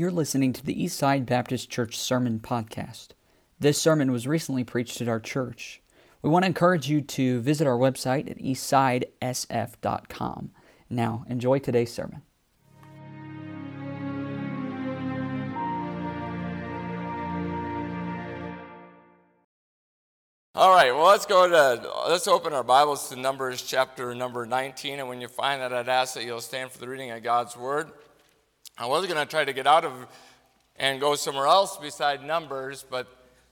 You're listening to the Eastside Baptist Church Sermon Podcast. This sermon was recently preached at our church. We want to encourage you to visit our website at eastsidesf.com. Now, enjoy today's sermon. All right, well, let's go to, let's open our Bibles to Numbers chapter number 19. And when you find that, I'd ask that you'll stand for the reading of God's Word. I was going to try to get out of and go somewhere else beside Numbers, but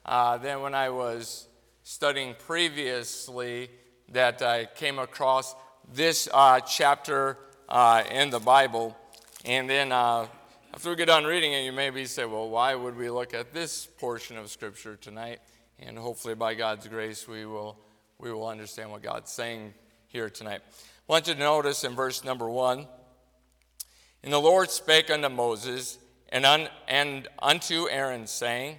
uh, then when I was studying previously, that I came across this uh, chapter uh, in the Bible. And then uh, after we get done reading it, you maybe say, well, why would we look at this portion of Scripture tonight? And hopefully, by God's grace, we will, we will understand what God's saying here tonight. I want you to notice in verse number one And the Lord spake unto Moses and, un, and unto Aaron, saying,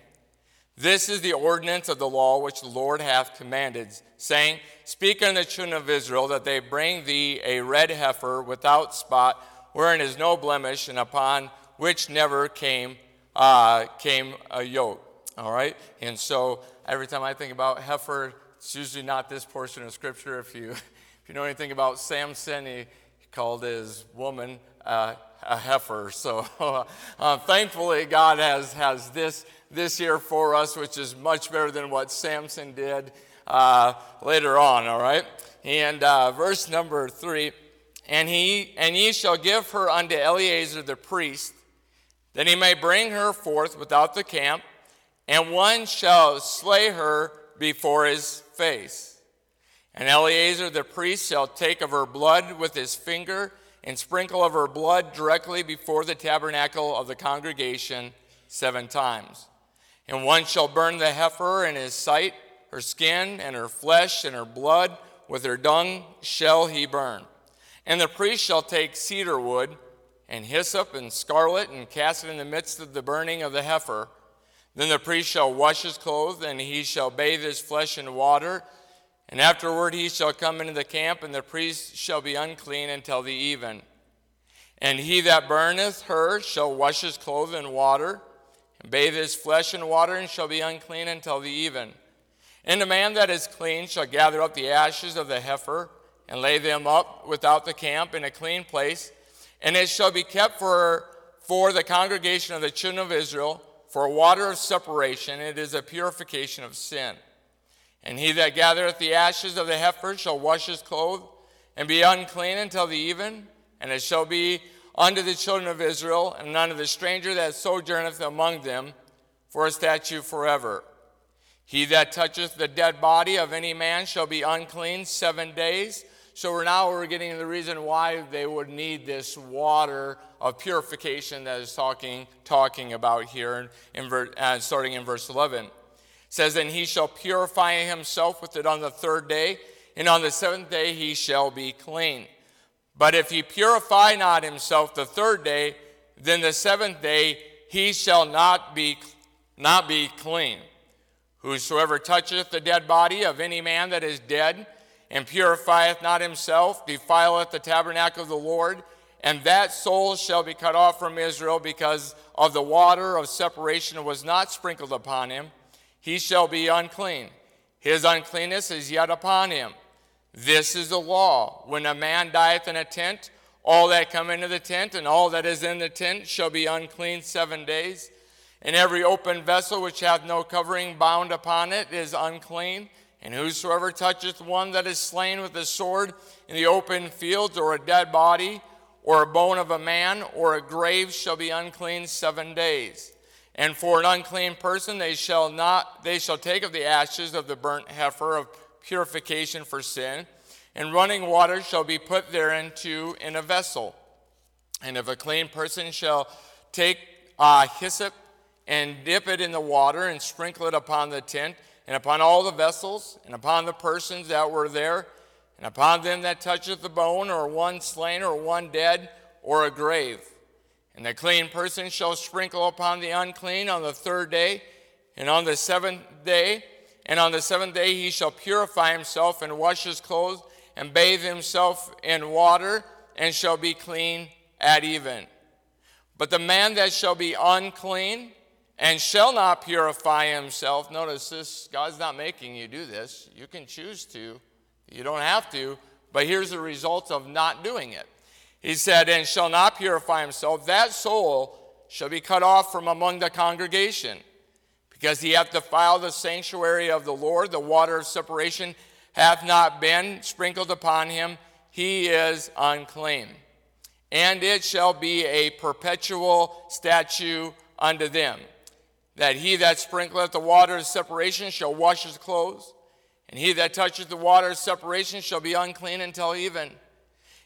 This is the ordinance of the law which the Lord hath commanded, saying, Speak unto the children of Israel that they bring thee a red heifer without spot, wherein is no blemish, and upon which never came, uh, came a yoke. All right? And so every time I think about heifer, it's usually not this portion of scripture. If you, if you know anything about Samson, he, called his woman uh, a heifer. So uh, thankfully, God has, has this, this here for us, which is much better than what Samson did uh, later on, all right? And uh, verse number three, and, he, and ye shall give her unto Eleazar the priest, that he may bring her forth without the camp, and one shall slay her before his face. And Eleazar the priest shall take of her blood with his finger and sprinkle of her blood directly before the tabernacle of the congregation seven times. And one shall burn the heifer in his sight, her skin and her flesh and her blood, with her dung shall he burn. And the priest shall take cedar wood and hyssop and scarlet and cast it in the midst of the burning of the heifer then the priest shall wash his clothes, and he shall bathe his flesh in water. And afterward he shall come into the camp, and the priest shall be unclean until the even. And he that burneth her shall wash his clothes in water, and bathe his flesh in water, and shall be unclean until the even. And the man that is clean shall gather up the ashes of the heifer, and lay them up without the camp in a clean place, and it shall be kept for, for the congregation of the children of Israel for a water of separation, it is a purification of sin. And he that gathereth the ashes of the heifer shall wash his clothes and be unclean until the even, and it shall be unto the children of Israel and unto the stranger that sojourneth among them for a statute forever. He that toucheth the dead body of any man shall be unclean seven days. So we're now we're getting the reason why they would need this water of purification that is talking talking about here, in, in uh, starting in verse 11. Says, "And he shall purify himself with it on the third day, and on the seventh day he shall be clean. But if he purify not himself the third day, then the seventh day he shall not be not be clean. Whosoever toucheth the dead body of any man that is dead." and purifieth not himself, defileth the tabernacle of the Lord, and that soul shall be cut off from Israel because of the water of separation was not sprinkled upon him. He shall be unclean. His uncleanness is yet upon him. This is the law. When a man dieth in a tent, all that come into the tent and all that is in the tent shall be unclean seven days. And every open vessel which hath no covering bound upon it is unclean. And whosoever toucheth one that is slain with a sword in the open fields, or a dead body, or a bone of a man, or a grave, shall be unclean seven days. And for an unclean person they shall not they shall take of the ashes of the burnt heifer of purification for sin, and running water shall be put thereinto in a vessel. And if a clean person shall take uh, hyssop and dip it in the water and sprinkle it upon the tent, and upon all the vessels, and upon the persons that were there, and upon them that toucheth the bone, or one slain, or one dead, or a grave. And the clean person shall sprinkle upon the unclean on the third day, and on the seventh day, and on the seventh day he shall purify himself and wash his clothes, and bathe himself in water, and shall be clean at even. But the man that shall be unclean and shall not purify himself, notice this, God's not making you do this. You can choose to, you don't have to, but here's the result of not doing it. He said, And shall not purify himself, that soul shall be cut off from among the congregation, because he hath defiled the sanctuary of the Lord, the water of separation hath not been sprinkled upon him, he is unclean. And it shall be a perpetual statute unto them, that he that sprinkleth the water of separation shall wash his clothes, and he that toucheth the water of separation shall be unclean until even.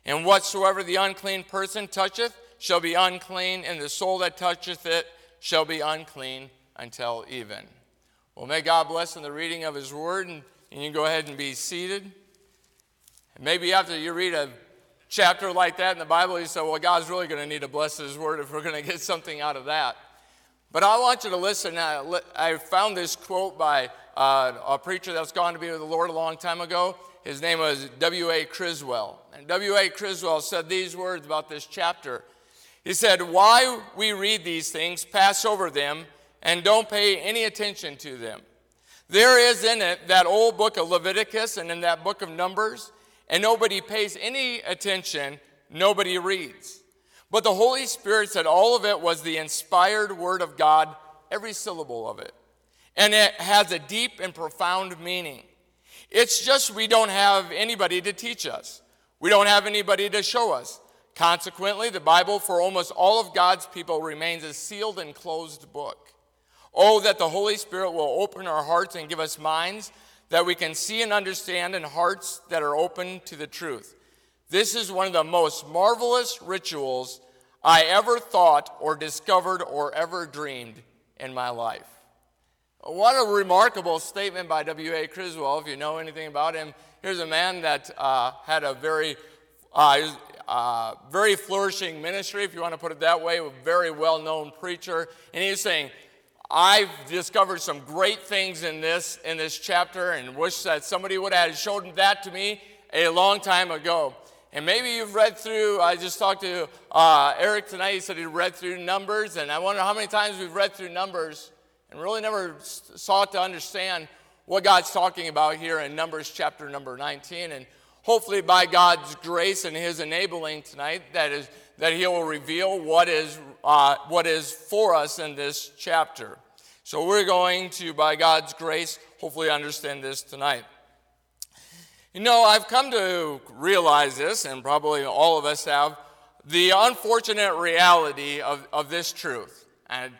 And whatsoever the unclean person toucheth shall be unclean, and the soul that toucheth it shall be unclean until even. Well, may God bless in the reading of his word, and, and you can go ahead and be seated. Maybe after you read a chapter like that in the Bible, you say, well, God's really going to need to bless his word if we're going to get something out of that. But I want you to listen. I found this quote by uh, a preacher that's gone to be with the Lord a long time ago. His name was W.A. Criswell. And W.A. Criswell said these words about this chapter. He said, Why we read these things, pass over them, and don't pay any attention to them. There is in it that old book of Leviticus and in that book of Numbers, and nobody pays any attention, nobody reads. But the Holy Spirit said all of it was the inspired word of God, every syllable of it. And it has a deep and profound meaning. It's just we don't have anybody to teach us, we don't have anybody to show us. Consequently, the Bible for almost all of God's people remains a sealed and closed book. Oh, that the Holy Spirit will open our hearts and give us minds that we can see and understand and hearts that are open to the truth. This is one of the most marvelous rituals I ever thought or discovered or ever dreamed in my life. What a remarkable statement by W.A. Criswell. If you know anything about him, here's a man that uh, had a very, uh, uh, very flourishing ministry, if you want to put it that way, a very well known preacher. And he's saying, I've discovered some great things in this, in this chapter and wish that somebody would have shown that to me a long time ago. And maybe you've read through, I just talked to uh, Eric tonight, he said he read through Numbers, and I wonder how many times we've read through Numbers and really never sought to understand what God's talking about here in Numbers chapter number 19. And hopefully, by God's grace and His enabling tonight, that is that He will reveal what is uh, what is for us in this chapter. So we're going to, by God's grace, hopefully understand this tonight. You know, I've come to realize this, and probably all of us have, the unfortunate reality of, of this truth. And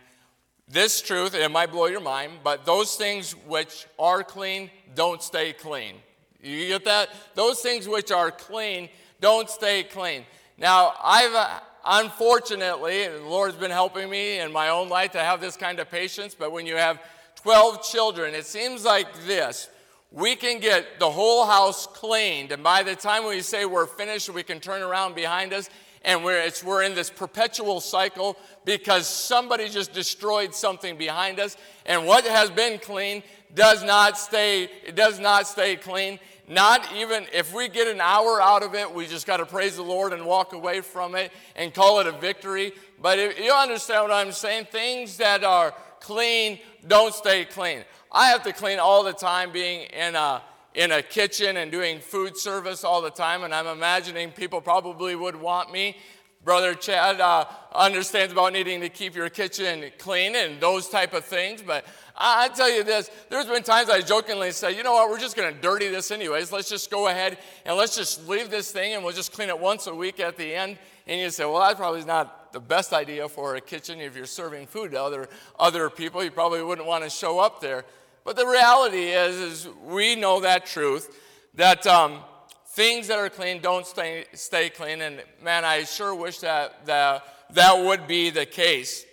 this truth, it might blow your mind, but those things which are clean don't stay clean. You get that? Those things which are clean don't stay clean. Now, I've uh, unfortunately, the Lord's been helping me in my own life to have this kind of patience, but when you have 12 children, it seems like this. We can get the whole house cleaned, and by the time we say we're finished, we can turn around behind us and we're, we're in this perpetual cycle because somebody just destroyed something behind us, and what has been clean does not stay, it does not stay clean. Not even if we get an hour out of it, we just got to praise the Lord and walk away from it and call it a victory. But if, you understand what I'm saying? Things that are clean don't stay clean. I have to clean all the time being in a in a kitchen and doing food service all the time, and I'm imagining people probably would want me. Brother Chad uh, understands about needing to keep your kitchen clean and those type of things, but I, I tell you this, there's been times I jokingly say, you know what, we're just going to dirty this anyways. Let's just go ahead and let's just leave this thing and we'll just clean it once a week at the end. And you say, well, that probably not the best idea for a kitchen if you're serving food to other, other people. You probably wouldn't want to show up there. But the reality is, is we know that truth that um, things that are clean don't stay, stay clean. And man, I sure wish that, that that would be the case.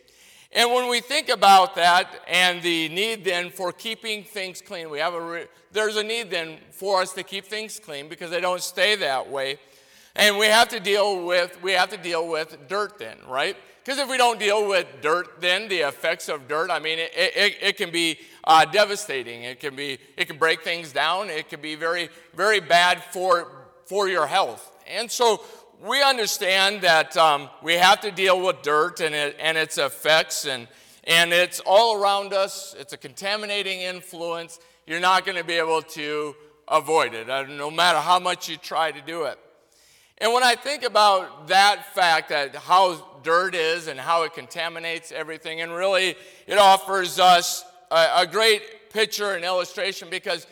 And when we think about that and the need then for keeping things clean, we have a re- there's a need then for us to keep things clean because they don't stay that way. And we have to deal with we have to deal with dirt then, right? Because if we don't deal with dirt, then the effects of dirt, I mean, it, it, it can be uh, devastating. It can be, it can break things down. It can be very, very bad for, for your health. And so we understand that um, we have to deal with dirt and, it, and its effects, and, and it's all around us. It's a contaminating influence. You're not going to be able to avoid it, uh, no matter how much you try to do it. And when I think about that fact, that how dirt is and how it contaminates everything, and really it offers us a, a great picture and illustration because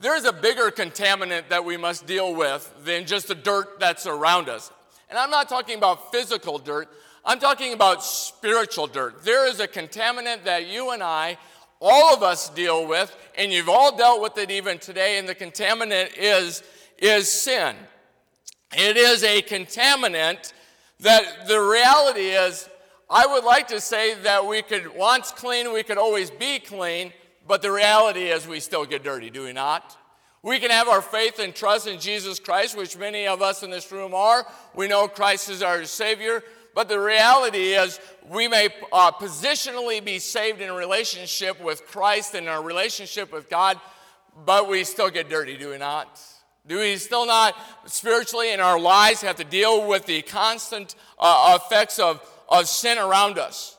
there's a bigger contaminant that we must deal with than just the dirt that's around us. And I'm not talking about physical dirt, I'm talking about spiritual dirt. There is a contaminant that you and I, all of us deal with, and you've all dealt with it even today, and the contaminant is, is sin. It is a contaminant that the reality is, I would like to say that we could, once clean, we could always be clean, but the reality is we still get dirty, do we not? We can have our faith and trust in Jesus Christ, which many of us in this room are. We know Christ is our Savior. But the reality is, we may uh, positionally be saved in a relationship with Christ and a relationship with God, but we still get dirty, do we not? Do we still not spiritually in our lives have to deal with the constant uh, effects of, of sin around us?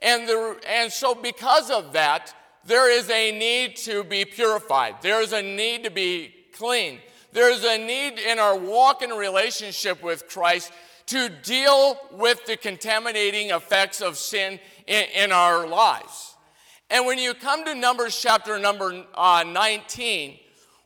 And, the, and so, because of that, there is a need to be purified. There is a need to be clean. There is a need in our walk in relationship with Christ to deal with the contaminating effects of sin in, in our lives. And when you come to Numbers chapter number uh, 19,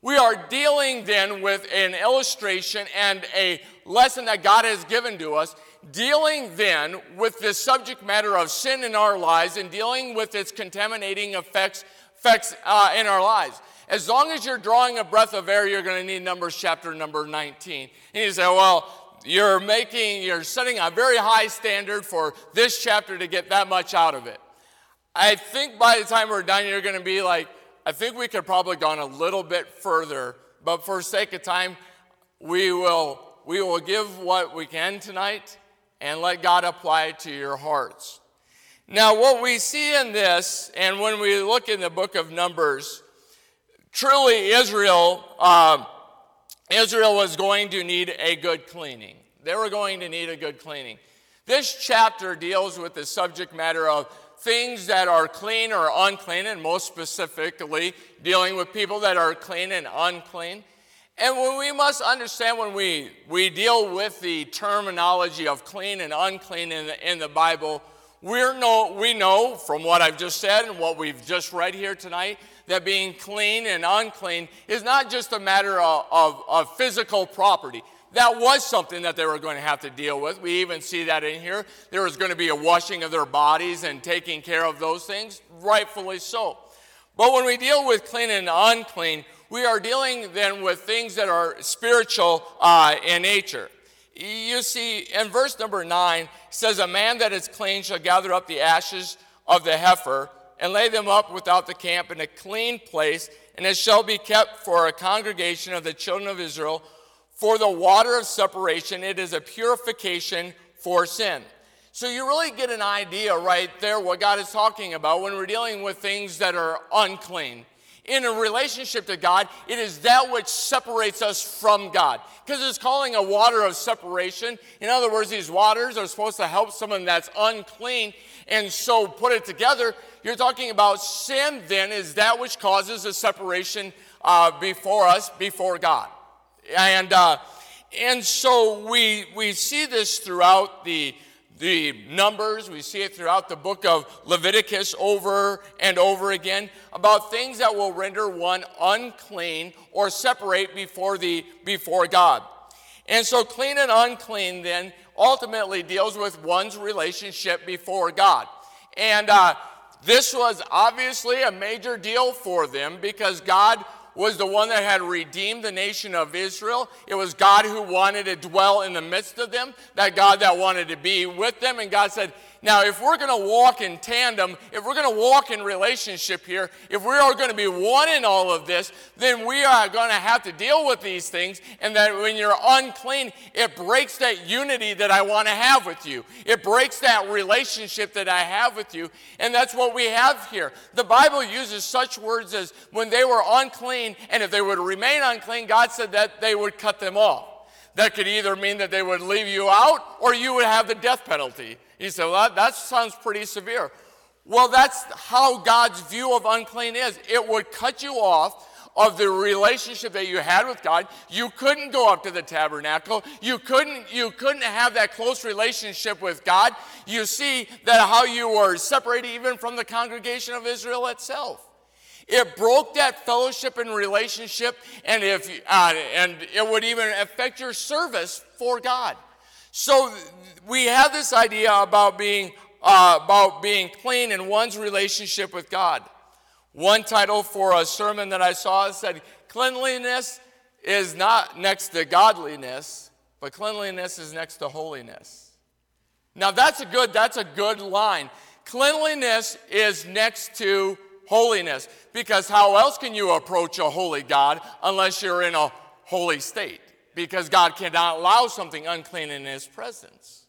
we are dealing then with an illustration and a lesson that God has given to us, dealing then with the subject matter of sin in our lives and dealing with its contaminating effects, effects uh, in our lives. As long as you're drawing a breath of air, you're going to need Numbers chapter number 19. And you say, well, you're making, you're setting a very high standard for this chapter to get that much out of it. I think by the time we're done, you're going to be like, I think we could probably gone a little bit further, but for sake of time, we will, we will give what we can tonight and let God apply it to your hearts. Now, what we see in this, and when we look in the book of Numbers, truly Israel, uh, Israel was going to need a good cleaning. They were going to need a good cleaning. This chapter deals with the subject matter of things that are clean or unclean, and most specifically, dealing with people that are clean and unclean. And when we must understand when we, we deal with the terminology of clean and unclean in the, in the Bible, we're no, we know from what I've just said and what we've just read here tonight that being clean and unclean is not just a matter of, of, of physical property that was something that they were going to have to deal with. We even see that in here. There was going to be a washing of their bodies and taking care of those things, rightfully so. But when we deal with clean and unclean, we are dealing then with things that are spiritual uh, in nature. You see, in verse number nine, says, A man that is clean shall gather up the ashes of the heifer and lay them up without the camp in a clean place, and it shall be kept for a congregation of the children of Israel for the water of separation, it is a purification for sin. So you really get an idea right there what God is talking about when we're dealing with things that are unclean. In a relationship to God, it is that which separates us from God. Because it's calling a water of separation. In other words, these waters are supposed to help someone that's unclean. And so put it together, you're talking about sin then is that which causes a separation uh, before us, before God. And, uh, and so we, we see this throughout the, the Numbers, we see it throughout the book of Leviticus over and over again about things that will render one unclean or separate before, the, before God. And so, clean and unclean then ultimately deals with one's relationship before God. And uh, this was obviously a major deal for them because God was the one that had redeemed the nation of Israel. It was God who wanted to dwell in the midst of them, that God that wanted to be with them. And God said, now, if we're going to walk in tandem, if we're going to walk in relationship here, if we are going to be one in all of this, then we are going to have to deal with these things. And that when you're unclean, it breaks that unity that I want to have with you. It breaks that relationship that I have with you. And that's what we have here. The Bible uses such words as when they were unclean, and if they would remain unclean, God said that they would cut them off. that could either mean that they would leave you out or you would have the death penalty. He said, Well, that, that sounds pretty severe. Well, that's how God's view of unclean is. It would cut you off of the relationship that you had with God. You couldn't go up to the tabernacle. You couldn't, you couldn't have that close relationship with God. You see that how you were separated even from the congregation of Israel itself. It broke that fellowship and relationship, and if uh, and it would even affect your service for God. So we have this idea about being uh, about being clean in one's relationship with God. One title for a sermon that I saw said, "Cleanliness is not next to godliness, but cleanliness is next to holiness." Now that's a good that's a good line. Cleanliness is next to holiness. Because how else can you approach a holy God unless you're in a holy state? Because God cannot allow something unclean in His presence.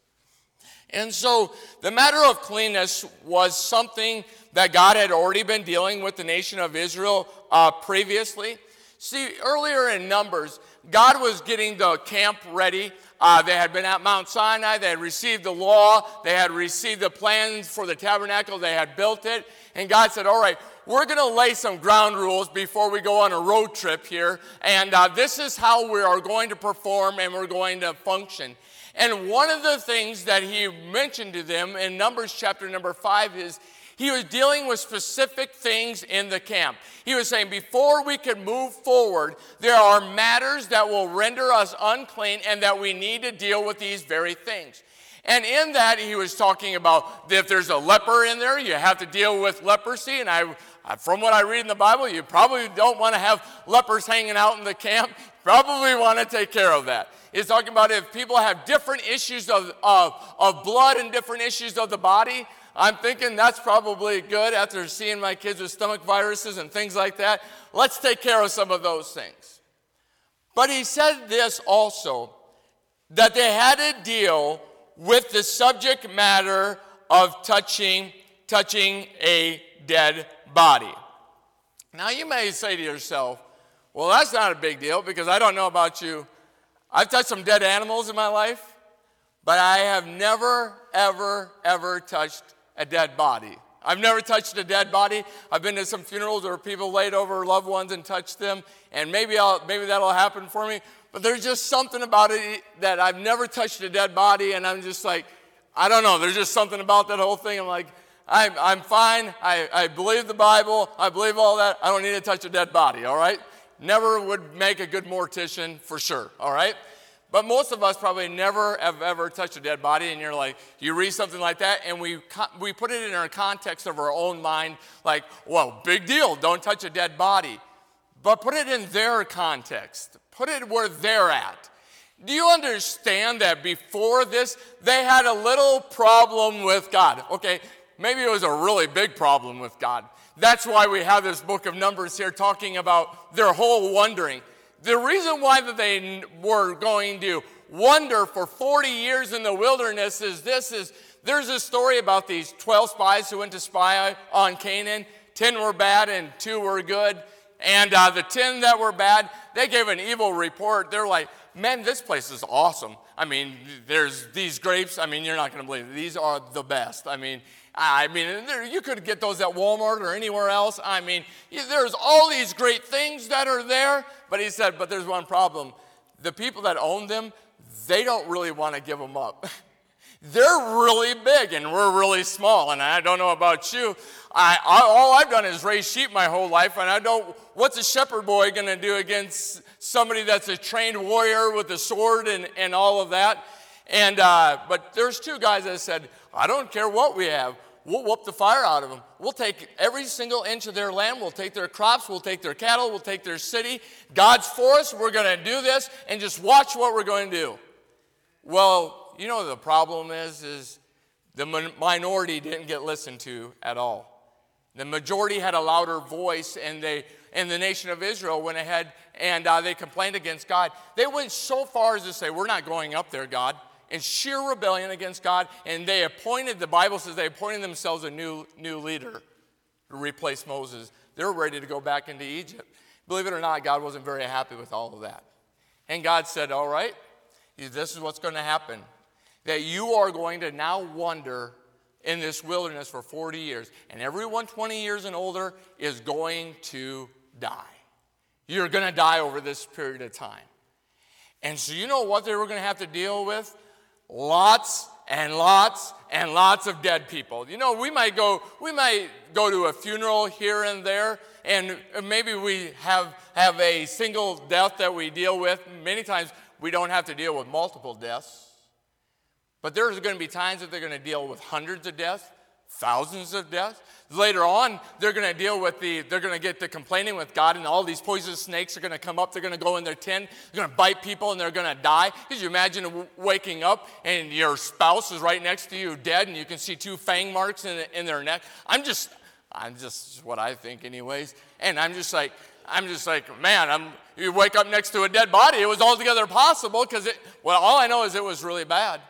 And so the matter of cleanness was something that God had already been dealing with the nation of Israel uh, previously. See, earlier in Numbers, God was getting the camp ready. Uh, they had been at Mount Sinai, they had received the law, they had received the plans for the tabernacle, they had built it. And God said, All right, we're going to lay some ground rules before we go on a road trip here. And uh, this is how we are going to perform and we're going to function. And one of the things that he mentioned to them in Numbers chapter number five is he was dealing with specific things in the camp. He was saying, before we can move forward, there are matters that will render us unclean and that we need to deal with these very things. And in that, he was talking about if there's a leper in there, you have to deal with leprosy. And I, from what I read in the Bible, you probably don't want to have lepers hanging out in the camp. Probably want to take care of that. He's talking about if people have different issues of, of, of blood and different issues of the body. I'm thinking that's probably good after seeing my kids with stomach viruses and things like that. Let's take care of some of those things. But he said this also that they had to deal with the subject matter of touching touching a dead body. Now you may say to yourself, well that's not a big deal because I don't know about you. I've touched some dead animals in my life, but I have never ever ever touched a dead body. I've never touched a dead body. I've been to some funerals where people laid over loved ones and touched them, and maybe I'll, maybe that'll happen for me. But there's just something about it that I've never touched a dead body, and I'm just like, I don't know. There's just something about that whole thing. I'm like, I'm, I'm fine. I, I believe the Bible. I believe all that. I don't need to touch a dead body, all right? Never would make a good mortician for sure, all right? But most of us probably never have ever touched a dead body, and you're like, you read something like that, and we, we put it in our context of our own mind, like, well, big deal, don't touch a dead body. But put it in their context. Put it where they're at. Do you understand that before this, they had a little problem with God? Okay, maybe it was a really big problem with God. That's why we have this book of Numbers here talking about their whole wondering. The reason why that they were going to wander for 40 years in the wilderness is this is there's a story about these 12 spies who went to spy on Canaan. 10 were bad and 2 were good. And uh, the 10 that were bad, they gave an evil report. They're like, man, this place is awesome. I mean, there's these grapes. I mean, you're not going to believe it. These are the best. I mean, I mean, there, you could get those at Walmart or anywhere else. I mean, there's all these great things that are there. But he said, but there's one problem. The people that own them, they don't really want to give them up. They're really big and we're really small. And I don't know about you. I, I, all I've done is raise sheep my whole life, and I don't. What's a shepherd boy going to do against somebody that's a trained warrior with a sword and, and all of that? And uh, but there's two guys that said, I don't care what we have. We'll whoop the fire out of them. We'll take every single inch of their land. We'll take their crops. We'll take their cattle. We'll take their city. God's for us. We're going to do this and just watch what we're going to do. Well, you know the problem is is the minority didn't get listened to at all. The majority had a louder voice, and they and the nation of Israel went ahead and uh, they complained against God. They went so far as to say, "We're not going up there, God." In sheer rebellion against God, and they appointed. The Bible says they appointed themselves a new new leader to replace Moses. They're ready to go back into Egypt. Believe it or not, God wasn't very happy with all of that, and God said, "All right, this is what's going to happen that you are going to now wander in this wilderness for 40 years, and everyone 20 years and older is going to die. You're going to die over this period of time. And so, you know what they were going to have to deal with? Lots and lots and lots of dead people. You know, we might go, we might go to a funeral here and there, and maybe we have, have a single death that we deal with. Many times we don't have to deal with multiple deaths. But there's going to be times that they're going to deal with hundreds of deaths, thousands of deaths. Later on, they're going to deal with the, they're going to get to complaining with God, and all these poisonous snakes are going to come up. They're going to go in their tent, they're going to bite people, and they're going to die. Could you imagine waking up and your spouse is right next to you, dead, and you can see two fang marks in, in their neck? I'm just, I'm just what I think, anyways. And I'm just like, I'm just like, man, I'm, you wake up next to a dead body. It was altogether possible because it, well, all I know is it was really bad.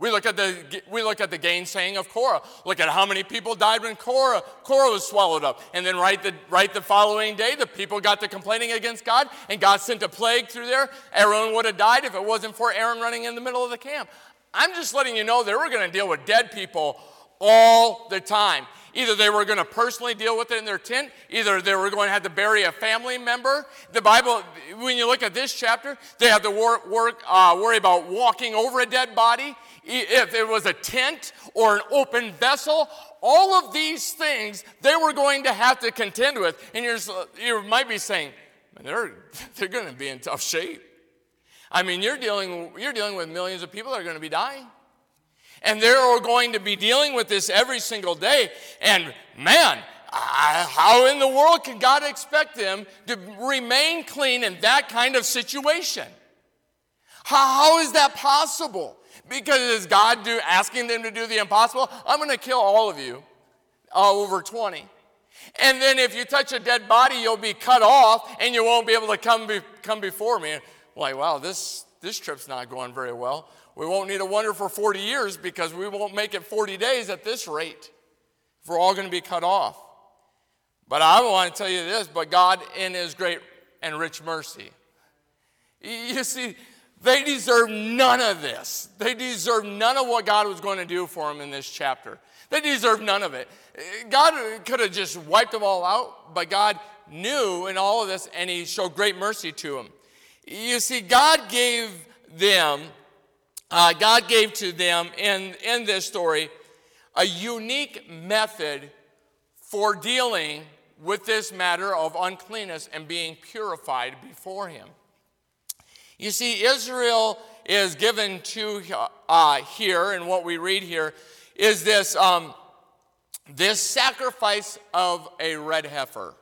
We look at the we look at the gainsaying of Korah. Look at how many people died when Korah Korah was swallowed up. And then right the right the following day, the people got to complaining against God, and God sent a plague through there. Aaron would have died if it wasn't for Aaron running in the middle of the camp. I'm just letting you know that we're going to deal with dead people all the time. Either they were going to personally deal with it in their tent, either they were going to have to bury a family member. The Bible, when you look at this chapter, they have to work uh, worry about walking over a dead body if it was a tent or an open vessel, all of these things they were going to have to contend with. And you're, you might be saying, they're, they're going to be in tough shape. I mean, you're dealing, you're dealing with millions of people that are going to be dying. And they're going to be dealing with this every single day. And man, how in the world can God expect them to remain clean in that kind of situation? How, how is that possible? Because is God do, asking them to do the impossible? I'm going to kill all of you, uh, over 20. And then if you touch a dead body, you'll be cut off and you won't be able to come, be, come before me. Like, wow, this, this trip's not going very well. We won't need a wonder for 40 years because we won't make it 40 days at this rate. If we're all going to be cut off. But I want to tell you this, but God in his great and rich mercy. You see, they deserve none of this. They deserve none of what God was going to do for them in this chapter. They deserve none of it. God could have just wiped them all out, but God knew in all of this and He showed great mercy to them. You see, God gave them, uh, God gave to them in, in this story a unique method for dealing with this matter of uncleanness and being purified before Him. You see, Israel is given to uh, here, and what we read here is this, um, this sacrifice of a red heifer.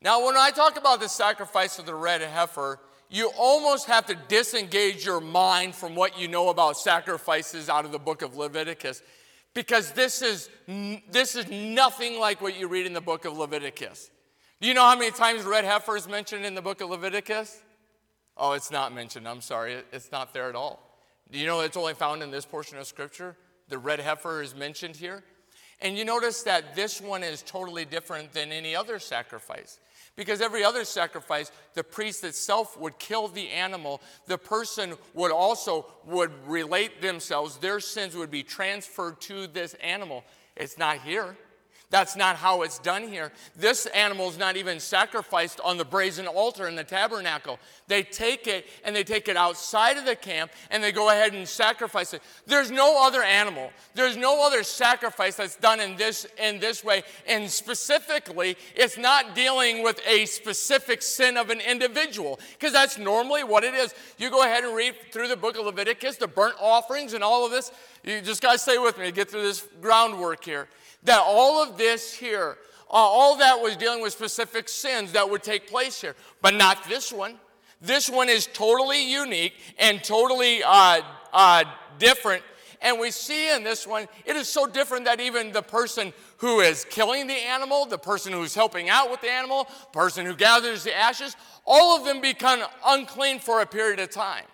Now, when I talk about the sacrifice of the red heifer, you almost have to disengage your mind from what you know about sacrifices out of the book of Leviticus because this is, this is nothing like what you read in the book of Leviticus. Do you know how many times red heifer is mentioned in the book of Leviticus? Oh, it's not mentioned. I'm sorry. It's not there at all. Do you know it's only found in this portion of Scripture? The red heifer is mentioned here. And you notice that this one is totally different than any other sacrifice. Because every other sacrifice, the priest itself would kill the animal. The person would also would relate themselves. Their sins would be transferred to this animal. It's not here. That's not how it's done here. This animal is not even sacrificed on the brazen altar in the tabernacle. They take it and they take it outside of the camp and they go ahead and sacrifice it. There's no other animal. There's no other sacrifice that's done in this in this way. And specifically, it's not dealing with a specific sin of an individual because that's normally what it is. You go ahead and read through the book of Leviticus, the burnt offerings and all of this. You just got to stay with me to get through this groundwork here that all of this here, uh, all that was dealing with specific sins that would take place here, but not this one. This one is totally unique and totally uh, uh, different. And we see in this one, it is so different that even the person who is killing the animal, the person who's helping out with the animal, person who gathers the ashes, all of them become unclean for a period of time.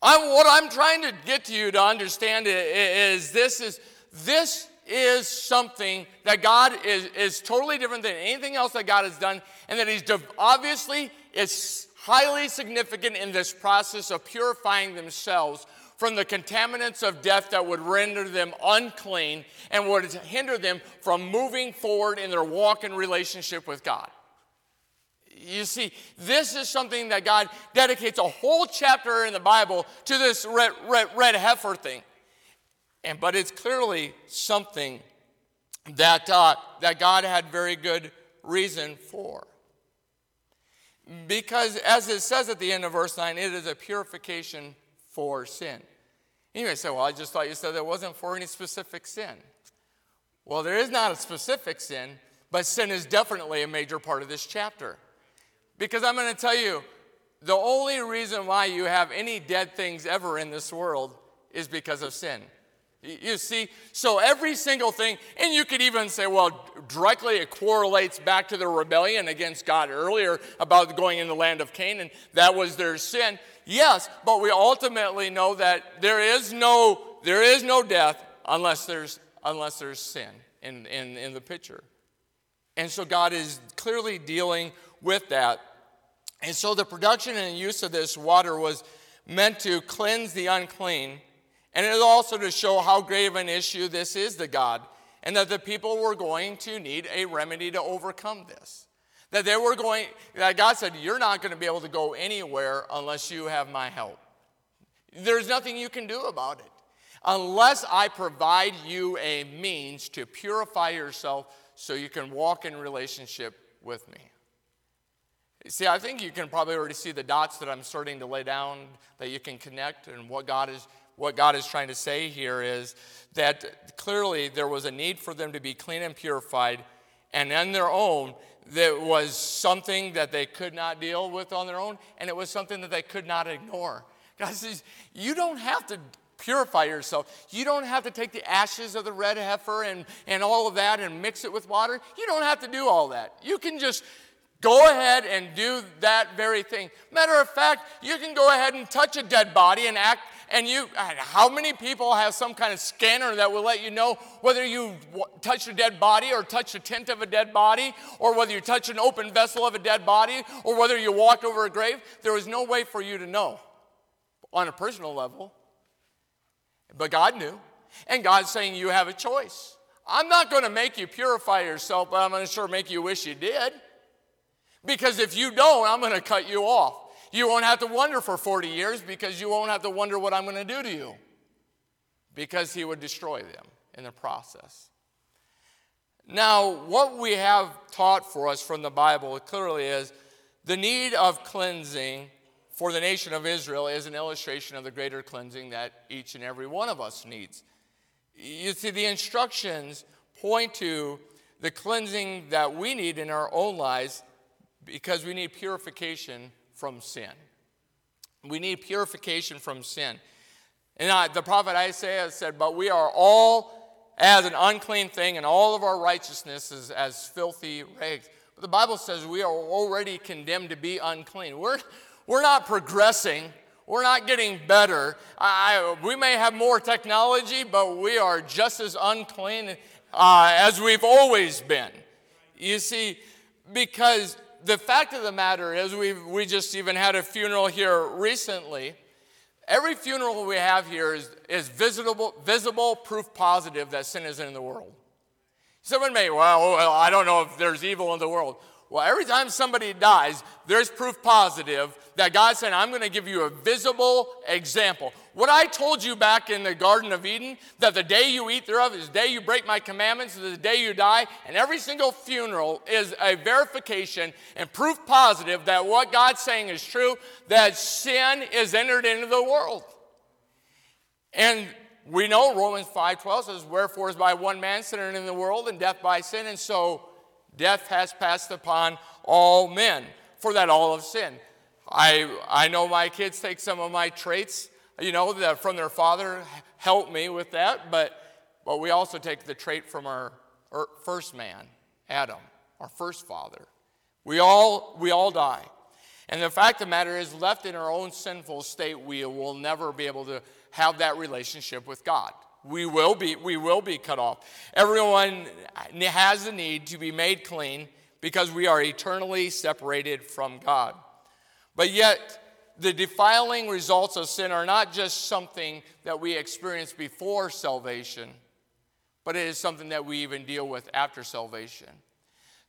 I'm, what I'm trying to get to you to understand is this is this is something that God is, is totally different than anything else that God has done, and that He's obviously is highly significant in this process of purifying themselves from the contaminants of death that would render them unclean and would hinder them from moving forward in their walk and relationship with God. You see, this is something that God dedicates a whole chapter in the Bible to this red, red, red heifer thing. And, but it's clearly something that, uh, that God had very good reason for. Because, as it says at the end of verse 9, it is a purification for sin. You may say, Well, I just thought you said it wasn't for any specific sin. Well, there is not a specific sin, but sin is definitely a major part of this chapter. Because I'm going to tell you, the only reason why you have any dead things ever in this world is because of sin. You see, so every single thing, and you could even say, well, directly it correlates back to the rebellion against God earlier about going in the land of Canaan. That was their sin. Yes, but we ultimately know that there is no there is no death unless there's unless there's sin in, in, in the picture. And so God is clearly dealing with that. And so the production and use of this water was meant to cleanse the unclean and it is also to show how grave an issue this is to God, and that the people were going to need a remedy to overcome this. That they were going, that God said, You're not going to be able to go anywhere unless you have my help. There's nothing you can do about it. Unless I provide you a means to purify yourself so you can walk in relationship with me. See, I think you can probably already see the dots that I'm starting to lay down that you can connect and what God is what God is trying to say here is that clearly there was a need for them to be clean and purified, and on their own, that was something that they could not deal with on their own, and it was something that they could not ignore. God says, You don't have to purify yourself. You don't have to take the ashes of the red heifer and, and all of that and mix it with water. You don't have to do all that. You can just Go ahead and do that very thing. Matter of fact, you can go ahead and touch a dead body and act and you, how many people have some kind of scanner that will let you know whether you touch a dead body or touch a tent of a dead body or whether you touch an open vessel of a dead body or whether you walked over a grave? There was no way for you to know on a personal level. But God knew. And God's saying you have a choice. I'm not going to make you purify yourself, but I'm going to sure make you wish you did. Because if you don't, I'm going to cut you off. You won't have to wonder for 40 years because you won't have to wonder what I'm going to do to you because he would destroy them in the process. Now, what we have taught for us from the Bible clearly is the need of cleansing for the nation of Israel is an illustration of the greater cleansing that each and every one of us needs. You see, the instructions point to the cleansing that we need in our own lives because we need purification from sin. We need purification from sin. And uh, the prophet Isaiah said, But we are all as an unclean thing, and all of our righteousness is as filthy rags. But the Bible says we are already condemned to be unclean. We're, we're not progressing. We're not getting better. I, we may have more technology, but we are just as unclean uh, as we've always been. You see, because the fact of the matter is, we we just even had a funeral here recently. Every funeral we have here is, is visible, visible proof positive that sin is in the world. Someone may, well, well, I don't know if there's evil in the world. Well, every time somebody dies, there's proof positive that God said, I'm going to give you a visible example. What I told you back in the Garden of Eden, that the day you eat thereof is the day you break my commandments, is the day you die, and every single funeral is a verification and proof positive that what God's saying is true, that sin is entered into the world. And we know Romans 5:12 says, Wherefore is by one man sin entered in the world, and death by sin, and so Death has passed upon all men, for that all of sin. I, I know my kids take some of my traits, you know, that from their father, help me with that, but, but we also take the trait from our, our first man, Adam, our first father. We all, we all die. And the fact of the matter is, left in our own sinful state, we will never be able to have that relationship with God we will be we will be cut off everyone has the need to be made clean because we are eternally separated from god But yet, the defiling results of sin are not just something that we experience before salvation, but it is something that we even deal with after salvation.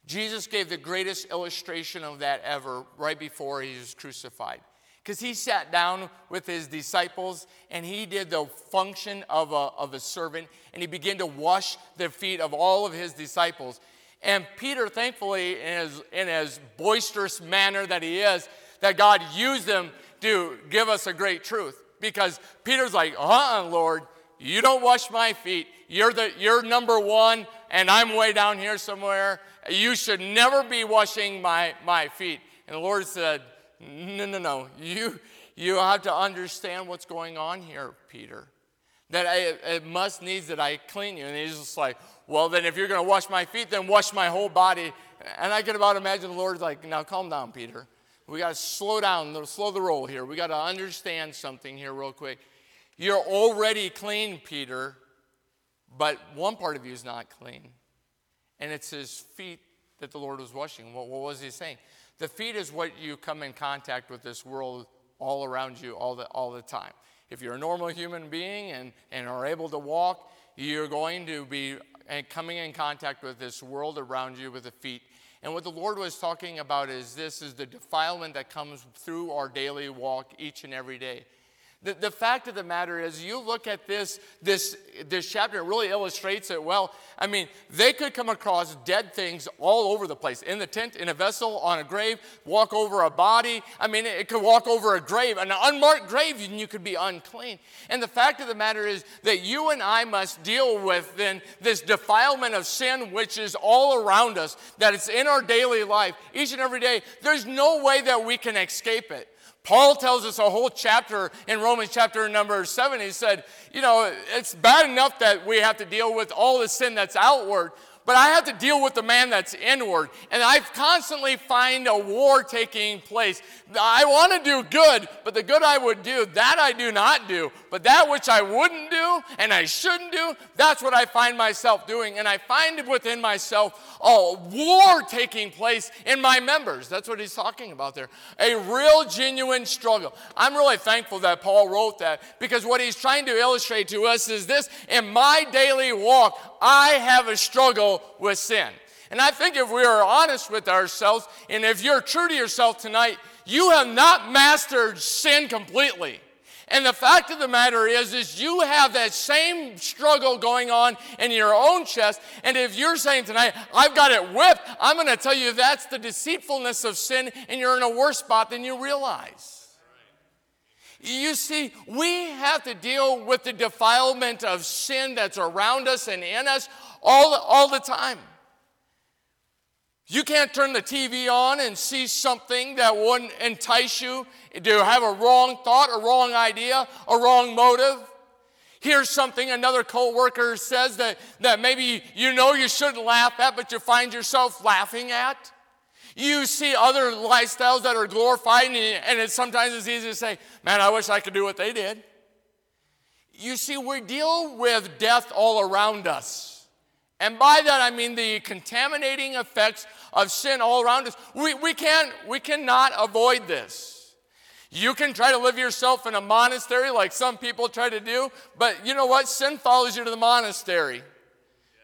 Jesus gave the greatest illustration of that ever right before he was crucified. Because he sat down with his disciples and he did the function of a, of a servant and he began to wash the feet of all of his disciples. And Peter, thankfully, in his, in his boisterous manner that he is, that God used him to give us a great truth. Because Peter's like, uh uh-uh, Lord, you don't wash my feet. You're, the, you're number one, and I'm way down here somewhere. You should never be washing my, my feet. And the Lord said, No, no, no. You, you have to understand what's going on here, Peter. That I, it must needs that I clean you. And he's just like, Well, then if you're going to wash my feet, then wash my whole body. And I can about imagine the Lord's like, Now calm down, Peter. We got to slow down, slow the roll here. We got to understand something here, real quick. You're already clean, Peter, but one part of you is not clean. And it's his feet that the Lord was washing. What, what was he saying? The feet is what you come in contact with this world all around you all the, all the time. If you're a normal human being and, and are able to walk, you're going to be uh, coming in contact with this world around you with the feet. And what the Lord was talking about is this is the defilement that comes through our daily walk each and every day. The, the fact of the matter is, you look at this, this, this chapter, it really illustrates it well. I mean, they could come across dead things all over the place in the tent, in a vessel, on a grave, walk over a body. I mean, it could walk over a grave, an unmarked grave, and you could be unclean. And the fact of the matter is that you and I must deal with then this defilement of sin, which is all around us, that it's in our daily life, each and every day. There's no way that we can escape it. Paul tells us a whole chapter in Romans chapter number seven. He said, you know, it's bad enough that we have to deal with all the sin that's outward, but I have to deal with the man that's inward. And I constantly find a war taking place. I want to do good, but the good I would do, that I do not do. But that which I wouldn't do and I shouldn't do, that's what I find myself doing. And I find within myself a war taking place in my members. That's what he's talking about there. A real, genuine struggle. I'm really thankful that Paul wrote that because what he's trying to illustrate to us is this in my daily walk, I have a struggle with sin. And I think if we are honest with ourselves, and if you're true to yourself tonight, you have not mastered sin completely. And the fact of the matter is, is you have that same struggle going on in your own chest. And if you're saying tonight, I've got it whipped, I'm going to tell you that's the deceitfulness of sin, and you're in a worse spot than you realize. You see, we have to deal with the defilement of sin that's around us and in us all, all the time. You can't turn the TV on and see something that wouldn't entice you to have a wrong thought, a wrong idea, a wrong motive. Here's something another coworker says that, that maybe you know you shouldn't laugh at, but you find yourself laughing at. You see other lifestyles that are glorified, and it, sometimes it's easy to say, Man, I wish I could do what they did. You see, we deal with death all around us. And by that I mean the contaminating effects of sin all around us. We, we, can't, we cannot avoid this. You can try to live yourself in a monastery like some people try to do, but you know what? Sin follows you to the monastery.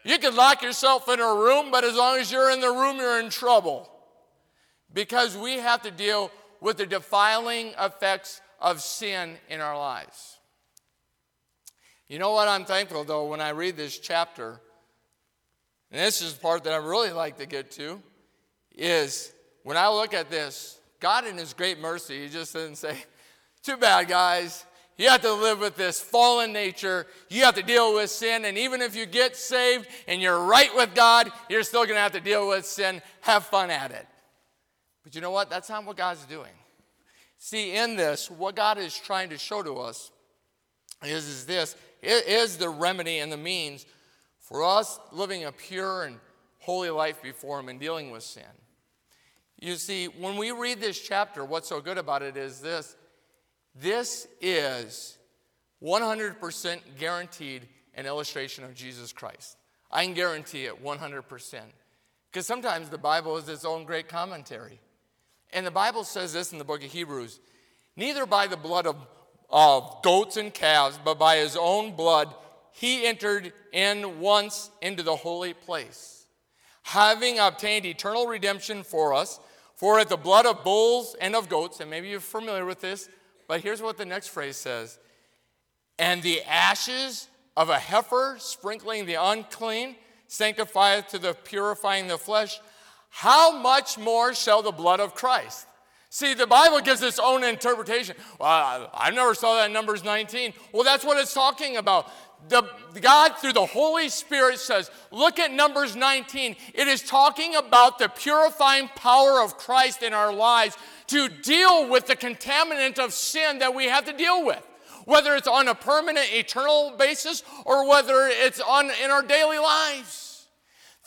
You can lock yourself in a room, but as long as you're in the room, you're in trouble because we have to deal with the defiling effects of sin in our lives. You know what I'm thankful though when I read this chapter, and this is the part that I really like to get to, is when I look at this, God in His great mercy, He just doesn't say, Too bad, guys. You have to live with this fallen nature. You have to deal with sin. And even if you get saved and you're right with God, you're still going to have to deal with sin. Have fun at it. But you know what? That's not what God's doing. See, in this, what God is trying to show to us is, is this it is the remedy and the means for us living a pure and holy life before Him and dealing with sin. You see, when we read this chapter, what's so good about it is this this is 100% guaranteed an illustration of Jesus Christ. I can guarantee it 100%. Because sometimes the Bible is its own great commentary. And the Bible says this in the book of Hebrews neither by the blood of, of goats and calves, but by his own blood, he entered in once into the holy place, having obtained eternal redemption for us. For at the blood of bulls and of goats, and maybe you're familiar with this, but here's what the next phrase says and the ashes of a heifer sprinkling the unclean sanctifieth to the purifying the flesh, how much more shall the blood of Christ? See, the Bible gives its own interpretation. Well, I, never saw that in Numbers 19. Well, that's what it's talking about. The, God, through the Holy Spirit, says, look at Numbers 19. It is talking about the purifying power of Christ in our lives to deal with the contaminant of sin that we have to deal with whether it's on a permanent, eternal basis or whether it's on in our daily lives.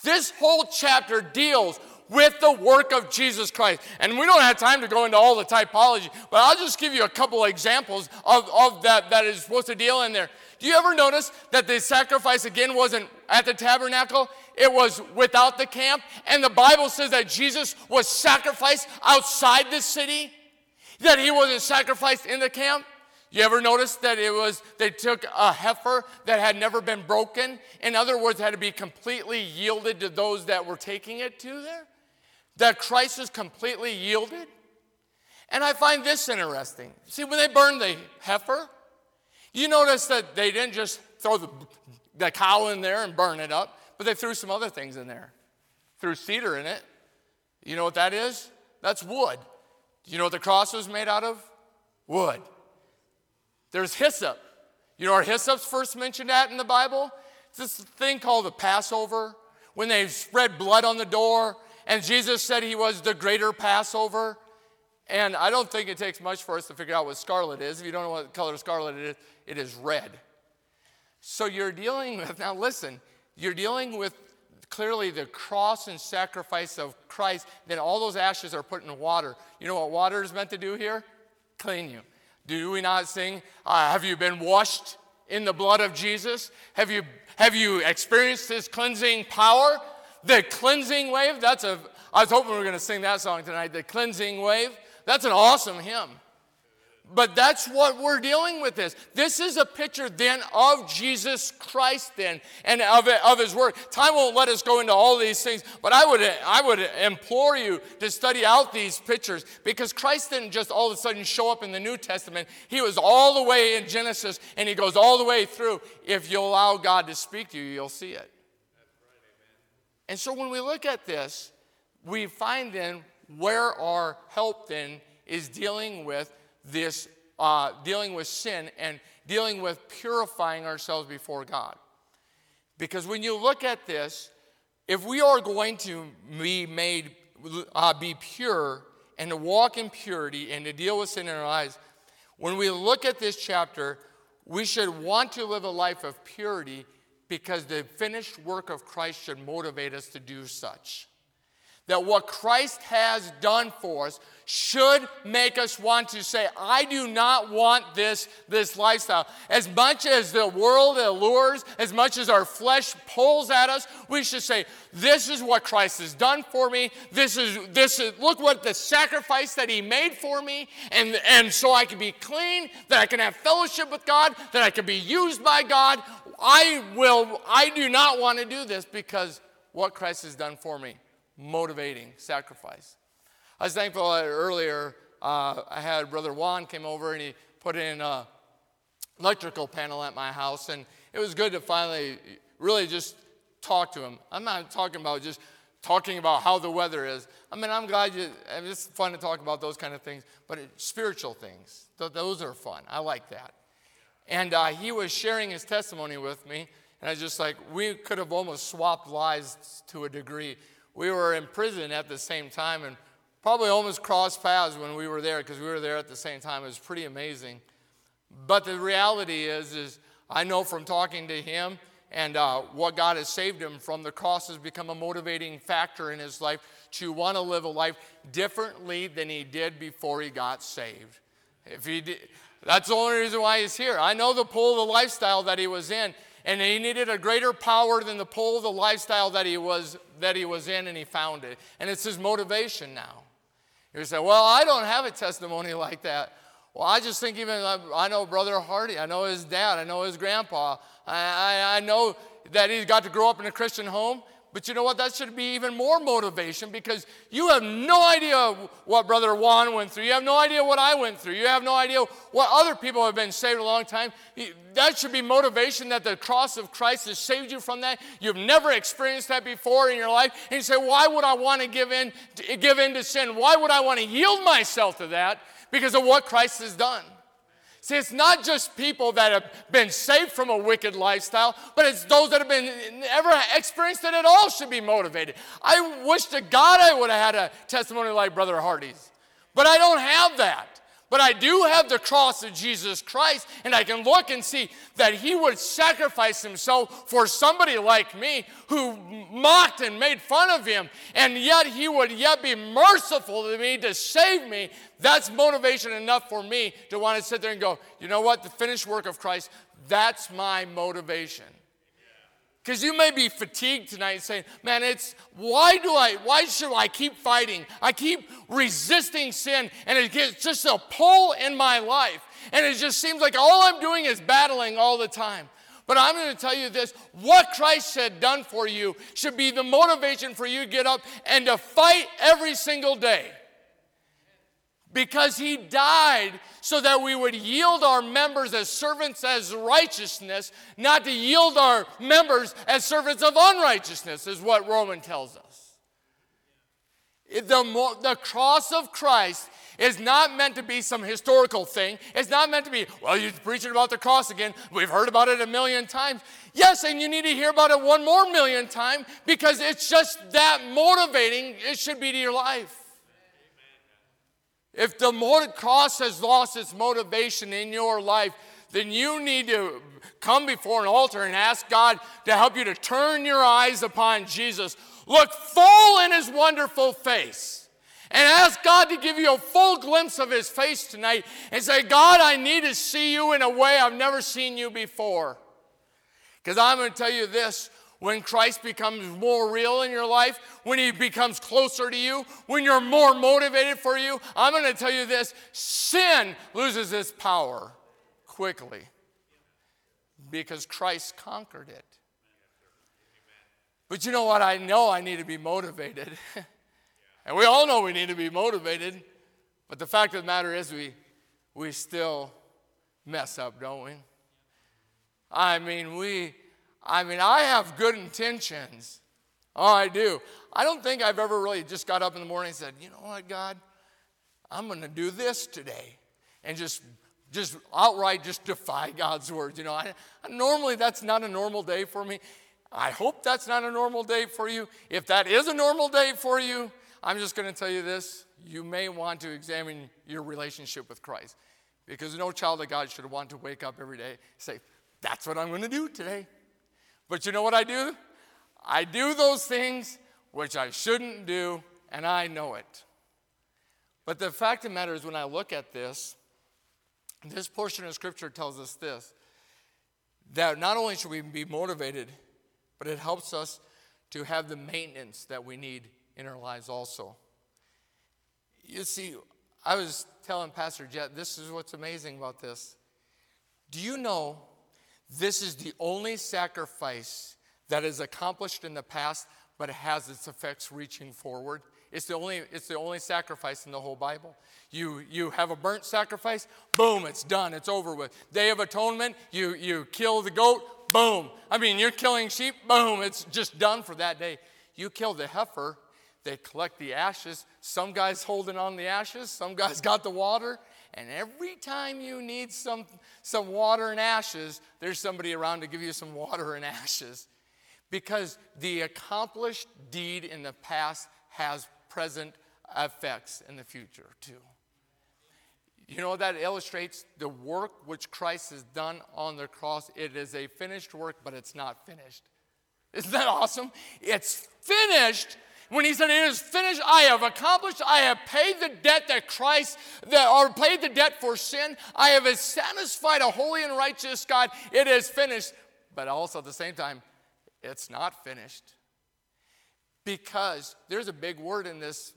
This whole chapter deals with the work of Jesus Christ. And we don't have time to go into all the typology, but I'll just give you a couple examples of, of that that is supposed to deal in there. Do you ever notice that the sacrifice again wasn't at the tabernacle? It was without the camp. And the Bible says that Jesus was sacrificed outside the city, that he wasn't sacrificed in the camp. You ever notice that it was they took a heifer that had never been broken? In other words, had to be completely yielded to those that were taking it to there? That Christ is completely yielded? And I find this interesting. See, when they burned the heifer, you notice that they didn't just throw the, the cow in there and burn it up, but they threw some other things in there. Threw cedar in it. You know what that is? That's wood. Do you know what the cross was made out of? Wood. There's hyssop. You know where hyssop's first mentioned at in the Bible? It's this thing called the Passover, when they spread blood on the door, and Jesus said he was the greater Passover. And I don't think it takes much for us to figure out what scarlet is. If you don't know what color scarlet is, it is red. So you're dealing with, now listen, you're dealing with clearly the cross and sacrifice of Christ. Then all those ashes are put in water. You know what water is meant to do here? Clean you. Do we not sing, uh, Have you been washed in the blood of Jesus? Have you, have you experienced his cleansing power? The cleansing wave, that's a, I was hoping we were going to sing that song tonight, the cleansing wave. That's an awesome hymn. But that's what we're dealing with this. This is a picture then of Jesus Christ then and of, of his work. Time won't let us go into all these things, but I would, I would implore you to study out these pictures because Christ didn't just all of a sudden show up in the New Testament. He was all the way in Genesis and he goes all the way through. If you allow God to speak to you, you'll see it. And so when we look at this, we find then where our help then is dealing with this uh, dealing with sin and dealing with purifying ourselves before God. Because when you look at this, if we are going to be made, uh, be pure and to walk in purity and to deal with sin in our lives, when we look at this chapter, we should want to live a life of purity because the finished work of Christ should motivate us to do such that what Christ has done for us should make us want to say, I do not want this, this lifestyle. As much as the world allures, as much as our flesh pulls at us, we should say, This is what Christ has done for me. This is, this is, look what the sacrifice that He made for me. And, and so I can be clean, that I can have fellowship with God, that I can be used by God. I will, I do not want to do this because what Christ has done for me motivating sacrifice. I was thankful earlier uh, I had Brother Juan came over and he put in an electrical panel at my house, and it was good to finally really just talk to him. I'm not talking about just talking about how the weather is. I mean, I'm glad you, it's fun to talk about those kind of things, but spiritual things, those are fun. I like that. And uh, he was sharing his testimony with me, and I was just like, we could have almost swapped lives to a degree we were in prison at the same time and probably almost crossed paths when we were there because we were there at the same time. It was pretty amazing. But the reality is, is I know from talking to him and uh, what God has saved him from, the cross has become a motivating factor in his life to want to live a life differently than he did before he got saved. If he did, that's the only reason why he's here. I know the pull of the lifestyle that he was in, and he needed a greater power than the pull of the lifestyle that he was that he was in and he found it and it's his motivation now You say, Well, I don't have a testimony like that. Well, I just think even uh, I know Brother Hardy, I know his dad, I know his grandpa, I, I, I know that he got to grow up in a Christian home. But you know what? That should be even more motivation because you have no idea what Brother Juan went through. You have no idea what I went through. You have no idea what other people have been saved a long time. That should be motivation that the cross of Christ has saved you from that. You've never experienced that before in your life. And you say, why would I want to give in, give in to sin? Why would I want to yield myself to that? Because of what Christ has done. See, it's not just people that have been saved from a wicked lifestyle, but it's those that have been ever experienced it at all should be motivated. I wish to God I would have had a testimony like Brother Hardy's, but I don't have that. But I do have the cross of Jesus Christ, and I can look and see that He would sacrifice Himself for somebody like me who mocked and made fun of Him, and yet He would yet be merciful to me to save me. That's motivation enough for me to want to sit there and go, you know what? The finished work of Christ, that's my motivation. Because you may be fatigued tonight saying, man, it's why do I, why should I keep fighting? I keep resisting sin and it gets just a pull in my life. And it just seems like all I'm doing is battling all the time. But I'm going to tell you this what Christ had done for you should be the motivation for you to get up and to fight every single day because he died so that we would yield our members as servants as righteousness, not to yield our members as servants of unrighteousness, is what Roman tells us. The, the cross of Christ is not meant to be some historical thing. It's not meant to be, well, you're preaching about the cross again. We've heard about it a million times. Yes, and you need to hear about it one more million times because it's just that motivating it should be to your life. If the cross has lost its motivation in your life, then you need to come before an altar and ask God to help you to turn your eyes upon Jesus. Look full in his wonderful face. And ask God to give you a full glimpse of his face tonight and say, God, I need to see you in a way I've never seen you before. Because I'm going to tell you this when Christ becomes more real in your life, when He becomes closer to you, when you're more motivated for you, I'm going to tell you this sin loses its power quickly because Christ conquered it. But you know what? I know I need to be motivated. and we all know we need to be motivated. But the fact of the matter is, we, we still mess up, don't we? I mean, we I mean, I have good intentions. Oh, I do. I don't think I've ever really just got up in the morning and said, you know what, God, I'm going to do this today. And just just outright just defy God's word. You know, I, normally that's not a normal day for me. I hope that's not a normal day for you. If that is a normal day for you, I'm just going to tell you this. You may want to examine your relationship with Christ because no child of God should want to wake up every day and say, That's what I'm going to do today. But you know what I do? I do those things which I shouldn't do, and I know it. But the fact of the matter is, when I look at this, this portion of Scripture tells us this that not only should we be motivated, but it helps us to have the maintenance that we need in our lives also. You see, I was telling Pastor Jet, this is what's amazing about this. Do you know this is the only sacrifice that is accomplished in the past, but it has its effects reaching forward. It's the only, it's the only sacrifice in the whole Bible. You, you have a burnt sacrifice, boom, it's done, it's over with. Day of Atonement, you, you kill the goat, boom. I mean, you're killing sheep, boom, it's just done for that day. You kill the heifer, they collect the ashes. Some guys holding on the ashes, some guys got the water. And every time you need some, some water and ashes, there's somebody around to give you some water and ashes. Because the accomplished deed in the past has present effects in the future, too. You know that illustrates the work which Christ has done on the cross. It is a finished work, but it's not finished. Isn't that awesome? It's finished, when he said, It is finished, I have accomplished, I have paid the debt that Christ, that, or paid the debt for sin, I have satisfied a holy and righteous God, it is finished. But also at the same time, it's not finished. Because there's a big word in this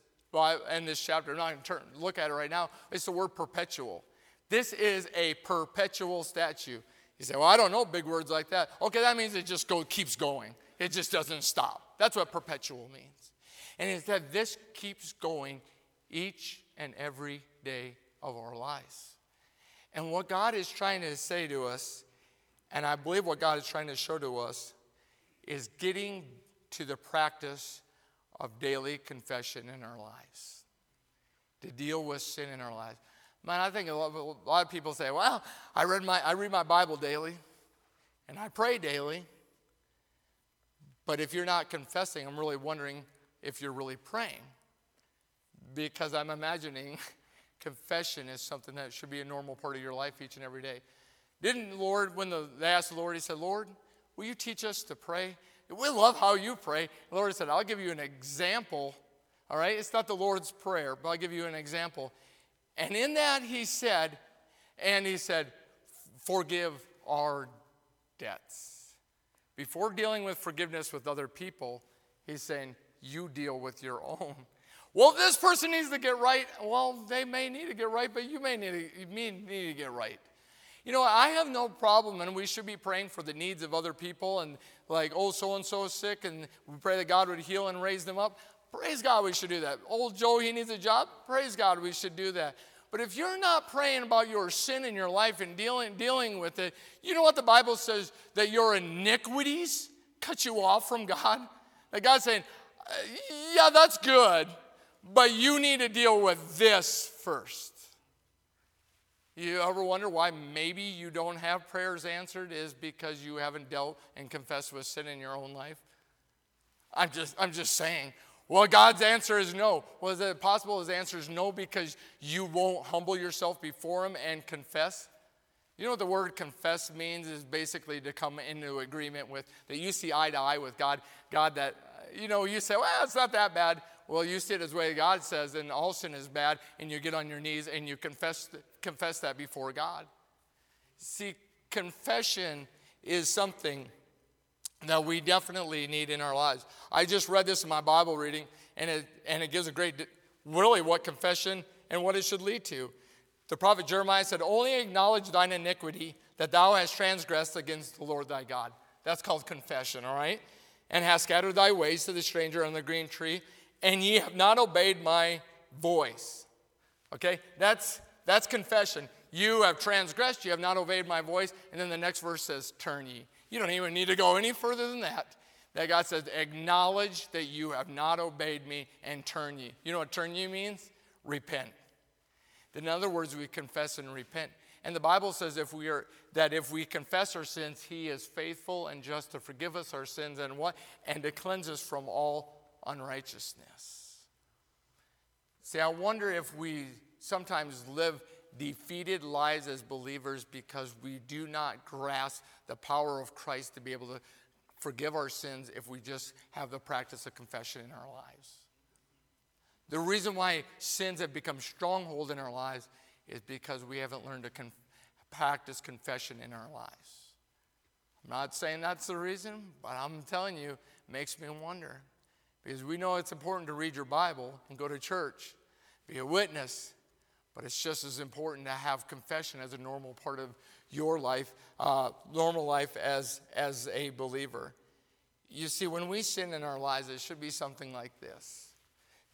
in this chapter, I'm not going to turn, look at it right now. It's the word perpetual. This is a perpetual statue. You say, well, I don't know big words like that. Okay, that means it just go, keeps going. It just doesn't stop. That's what perpetual means. And it's that this keeps going each and every day of our lives. And what God is trying to say to us, and I believe what God is trying to show to us, is getting to the practice of daily confession in our lives, to deal with sin in our lives. Man, I think a lot, of, a lot of people say, well, I read, my, I read my Bible daily and I pray daily. But if you're not confessing, I'm really wondering if you're really praying. Because I'm imagining confession is something that should be a normal part of your life each and every day. Didn't Lord, when the, they asked the Lord, he said, Lord, will you teach us to pray? We love how you pray. The Lord said, I'll give you an example. All right? It's not the Lord's prayer, but I'll give you an example. And in that, he said, and he said, forgive our debts. Before dealing with forgiveness with other people, he's saying, you deal with your own. Well, this person needs to get right. Well, they may need to get right, but you may need to, you need to get right. You know, I have no problem, and we should be praying for the needs of other people, and like, oh, so and so is sick, and we pray that God would heal and raise them up. Praise God, we should do that. Old Joe, he needs a job. Praise God, we should do that. But if you're not praying about your sin in your life and dealing, dealing with it, you know what the Bible says? That your iniquities cut you off from God? That God's saying, yeah, that's good, but you need to deal with this first. You ever wonder why maybe you don't have prayers answered is because you haven't dealt and confessed with sin in your own life? I'm just, I'm just saying. Well, God's answer is no. Well, is it possible his answer is no because you won't humble yourself before him and confess? You know what the word confess means is basically to come into agreement with, that you see eye to eye with God. God, that, you know, you say, well, it's not that bad. Well, you see it as way God says, and all sin is bad, and you get on your knees and you confess, confess that before God. See, confession is something that we definitely need in our lives. I just read this in my Bible reading, and it, and it gives a great, really, what confession and what it should lead to. The prophet Jeremiah said, Only acknowledge thine iniquity that thou hast transgressed against the Lord thy God. That's called confession, all right? And hast scattered thy ways to the stranger on the green tree, and ye have not obeyed my voice. Okay? That's that's confession. You have transgressed, you have not obeyed my voice. And then the next verse says, Turn ye. You don't even need to go any further than that. That God says, Acknowledge that you have not obeyed me and turn ye. You know what turn ye means? Repent. In other words, we confess and repent. And the Bible says if we are that if we confess our sins, he is faithful and just to forgive us our sins and what? And to cleanse us from all unrighteousness. See, I wonder if we sometimes live defeated lives as believers because we do not grasp the power of Christ to be able to forgive our sins if we just have the practice of confession in our lives. The reason why sins have become stronghold in our lives is because we haven't learned to con- practice confession in our lives. I'm not saying that's the reason, but I'm telling you, it makes me wonder. Because we know it's important to read your Bible and go to church, be a witness, but it's just as important to have confession as a normal part of your life, uh, normal life as, as a believer. You see, when we sin in our lives, it should be something like this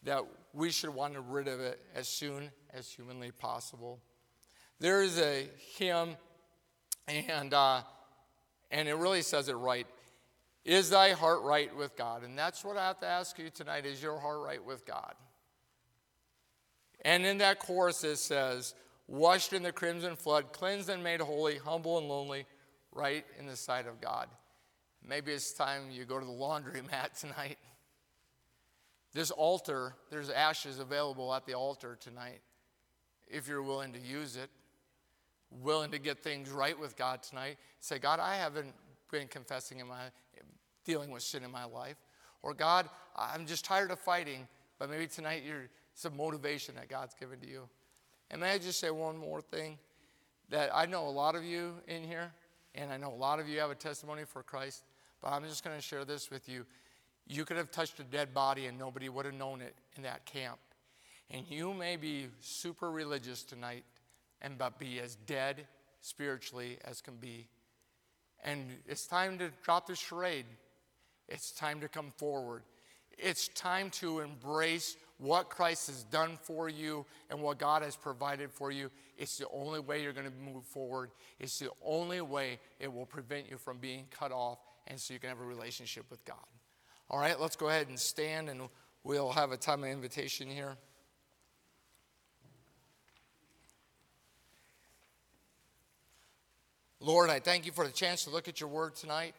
that we should want to rid of it as soon as humanly possible. There is a hymn, and, uh, and it really says it right. Is thy heart right with God? And that's what I have to ask you tonight. Is your heart right with God? And in that chorus it says, washed in the crimson flood, cleansed and made holy, humble and lonely, right in the sight of God. Maybe it's time you go to the laundromat tonight. This altar, there's ashes available at the altar tonight if you're willing to use it, willing to get things right with God tonight. Say, God, I haven't been confessing in my dealing with sin in my life. Or God, I'm just tired of fighting, but maybe tonight you're some motivation that God's given to you. And may I just say one more thing? That I know a lot of you in here, and I know a lot of you have a testimony for Christ, but I'm just going to share this with you. You could have touched a dead body and nobody would have known it in that camp. And you may be super religious tonight and but be as dead spiritually as can be. And it's time to drop the charade. It's time to come forward. It's time to embrace what Christ has done for you and what God has provided for you. It's the only way you're going to move forward. It's the only way it will prevent you from being cut off and so you can have a relationship with God. All right, let's go ahead and stand and we'll have a time of invitation here. Lord, I thank you for the chance to look at your word tonight.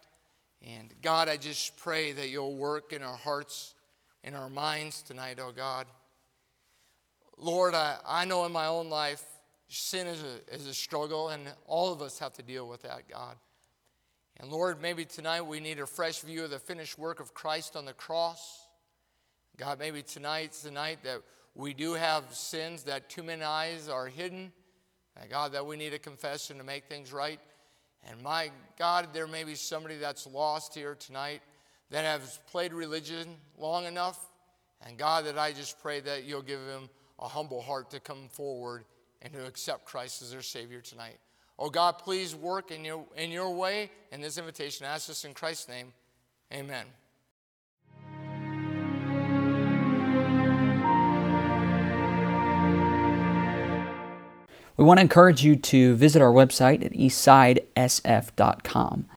And God, I just pray that you'll work in our hearts, in our minds tonight, oh God. Lord, I, I know in my own life, sin is a, is a struggle, and all of us have to deal with that, God. And Lord, maybe tonight we need a fresh view of the finished work of Christ on the cross. God, maybe tonight's the night that we do have sins that too many eyes are hidden. And God, that we need a confession to make things right. And my God, there may be somebody that's lost here tonight that has played religion long enough. And God, that I just pray that you'll give them a humble heart to come forward and to accept Christ as their Savior tonight. Oh God, please work in your, in your way in this invitation. Ask this in Christ's name. Amen. We want to encourage you to visit our website at eastsidesf.com.